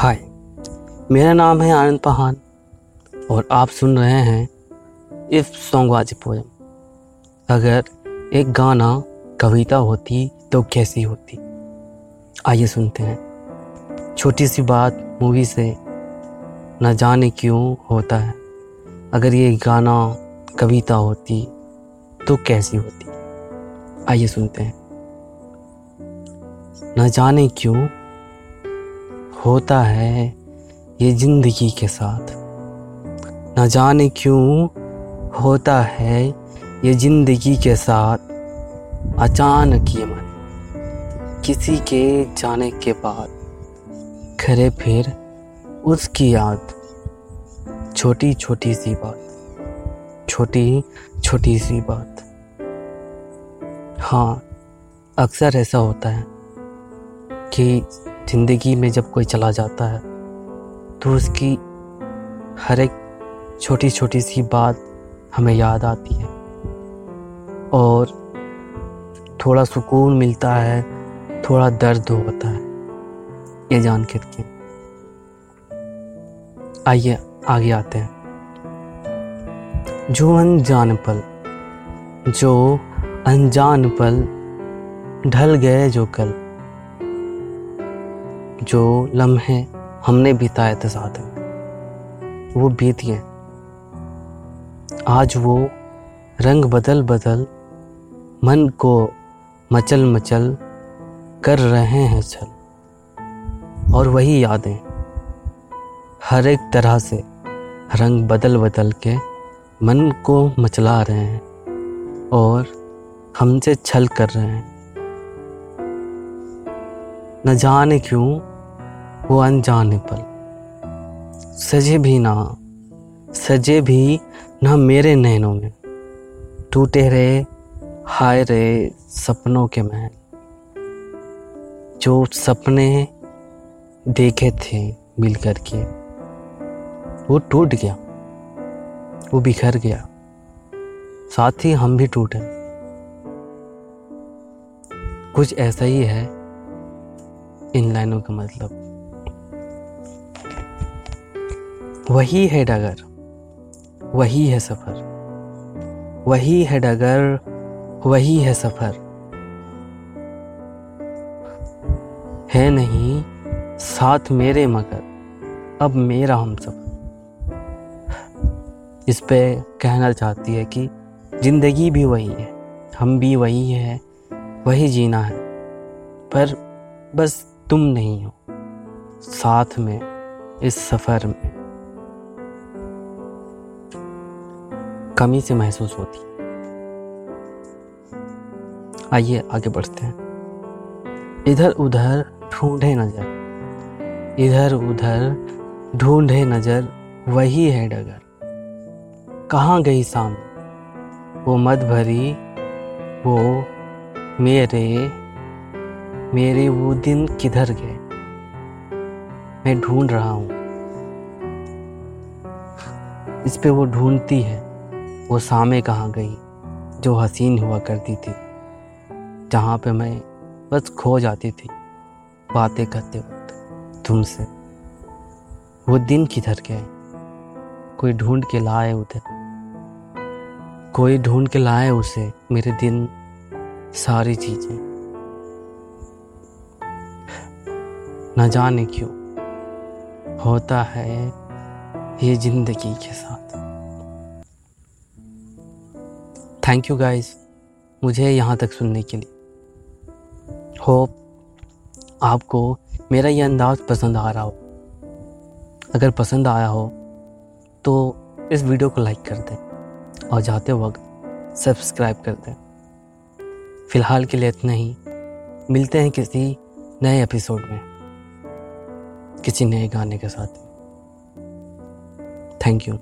हाय, मेरा नाम है आनंद पहान और आप सुन रहे हैं इफ़ सॉन्गवाजी पोएम अगर एक गाना कविता होती तो कैसी होती? आइए सुनते हैं। छोटी सी बात मूवी से न जाने क्यों होता है। अगर ये गाना कविता होती तो कैसी होती? आइए सुनते हैं। न जाने क्यों होता है ये ज़िंदगी के साथ। न जाने क्यों होता है ये ज़िंदगी के साथ। अचानक ये मन किसी के जाने के बाद खरे फिर उसकी याद। छोटी छोटी सी बात छोटी छोटी सी बात। हाँ अक्सर ऐसा होता है कि ज़िंदगी में जब कोई चला जाता है तो उसकी हर एक छोटी छोटी सी बात हमें याद आती है। और थोड़ा सुकून मिलता है, थोड़ा दर्द होता है, ये जान कर के। आइए, आगे आते हैं। जो अनजान पल, जो अनजान पल, ढल गए जो कल जो लम्हे हमने बिताए थे साथ में, वो बीत गए। आज वो रंग बदल बदल मन को मचल मचल कर रहे हैं छल और वही यादें हर एक तरह से रंग बदल बदल के मन को मचला रहे हैं और हमसे छल कर रहे हैं। न जाने क्यों वो अनजाने पल सजे भी ना, सजे भी ना मेरे नैनों में। टूटे रहे हाय रहे सपनों के महल। जो सपने देखे थे, मिल कर के, वो टूट गया। वो बिखर गया। साथ ही हम भी टूटे। कुछ ऐसा ही है, इन लाइनों का मतलब। वही है डगर, वही है सफ़र, वही है डगर, वही है सफ़र। है नहीं, साथ मेरे मगर, अब मेरा हम सफ़र इस पे कहना चाहती है कि ज़िंदगी भी वही है, हम भी वही है, वही जीना है। पर बस तुम नहीं हो, साथ में, इस सफ़र में। कमी से महसूस होती। आइए आगे बढ़ते हैं। इधर उधर ढूंढे नज़र। इधर उधर ढूंढे नज़र, वही है डगर। कहाँ गई शाम वो मत भरी, वो मेरे मेरे वो दिन किधर गए? मैं ढूंढ रहा हूँ। इस पे वो ढूंढती है। वो सामे कहाँ गई, जो हसीन हुआ करती थी, जहाँ पे मैं बस खो जाती थी, बातें करते वक्त, तुमसे। वो दिन किधर गए? कोई ढूंढ के लाए उधर। कोई ढूंढ के लाए उसे, मेरे दिन, सारी चीज़ें। न जाने क्यों, होता है ये ज़िंदगी के साथ। थैंक यू गाइस मुझे यहाँ तक सुनने के लिए। होप आपको मेरा ये अंदाज़ पसंद आ रहा हो। अगर पसंद आया हो तो इस वीडियो को लाइक कर दें और जाते वक्त सब्सक्राइब कर दें। फ़िलहाल के लिए इतना ही। मिलते हैं किसी नए एपिसोड में। किसी नए गाने के साथ। Thank you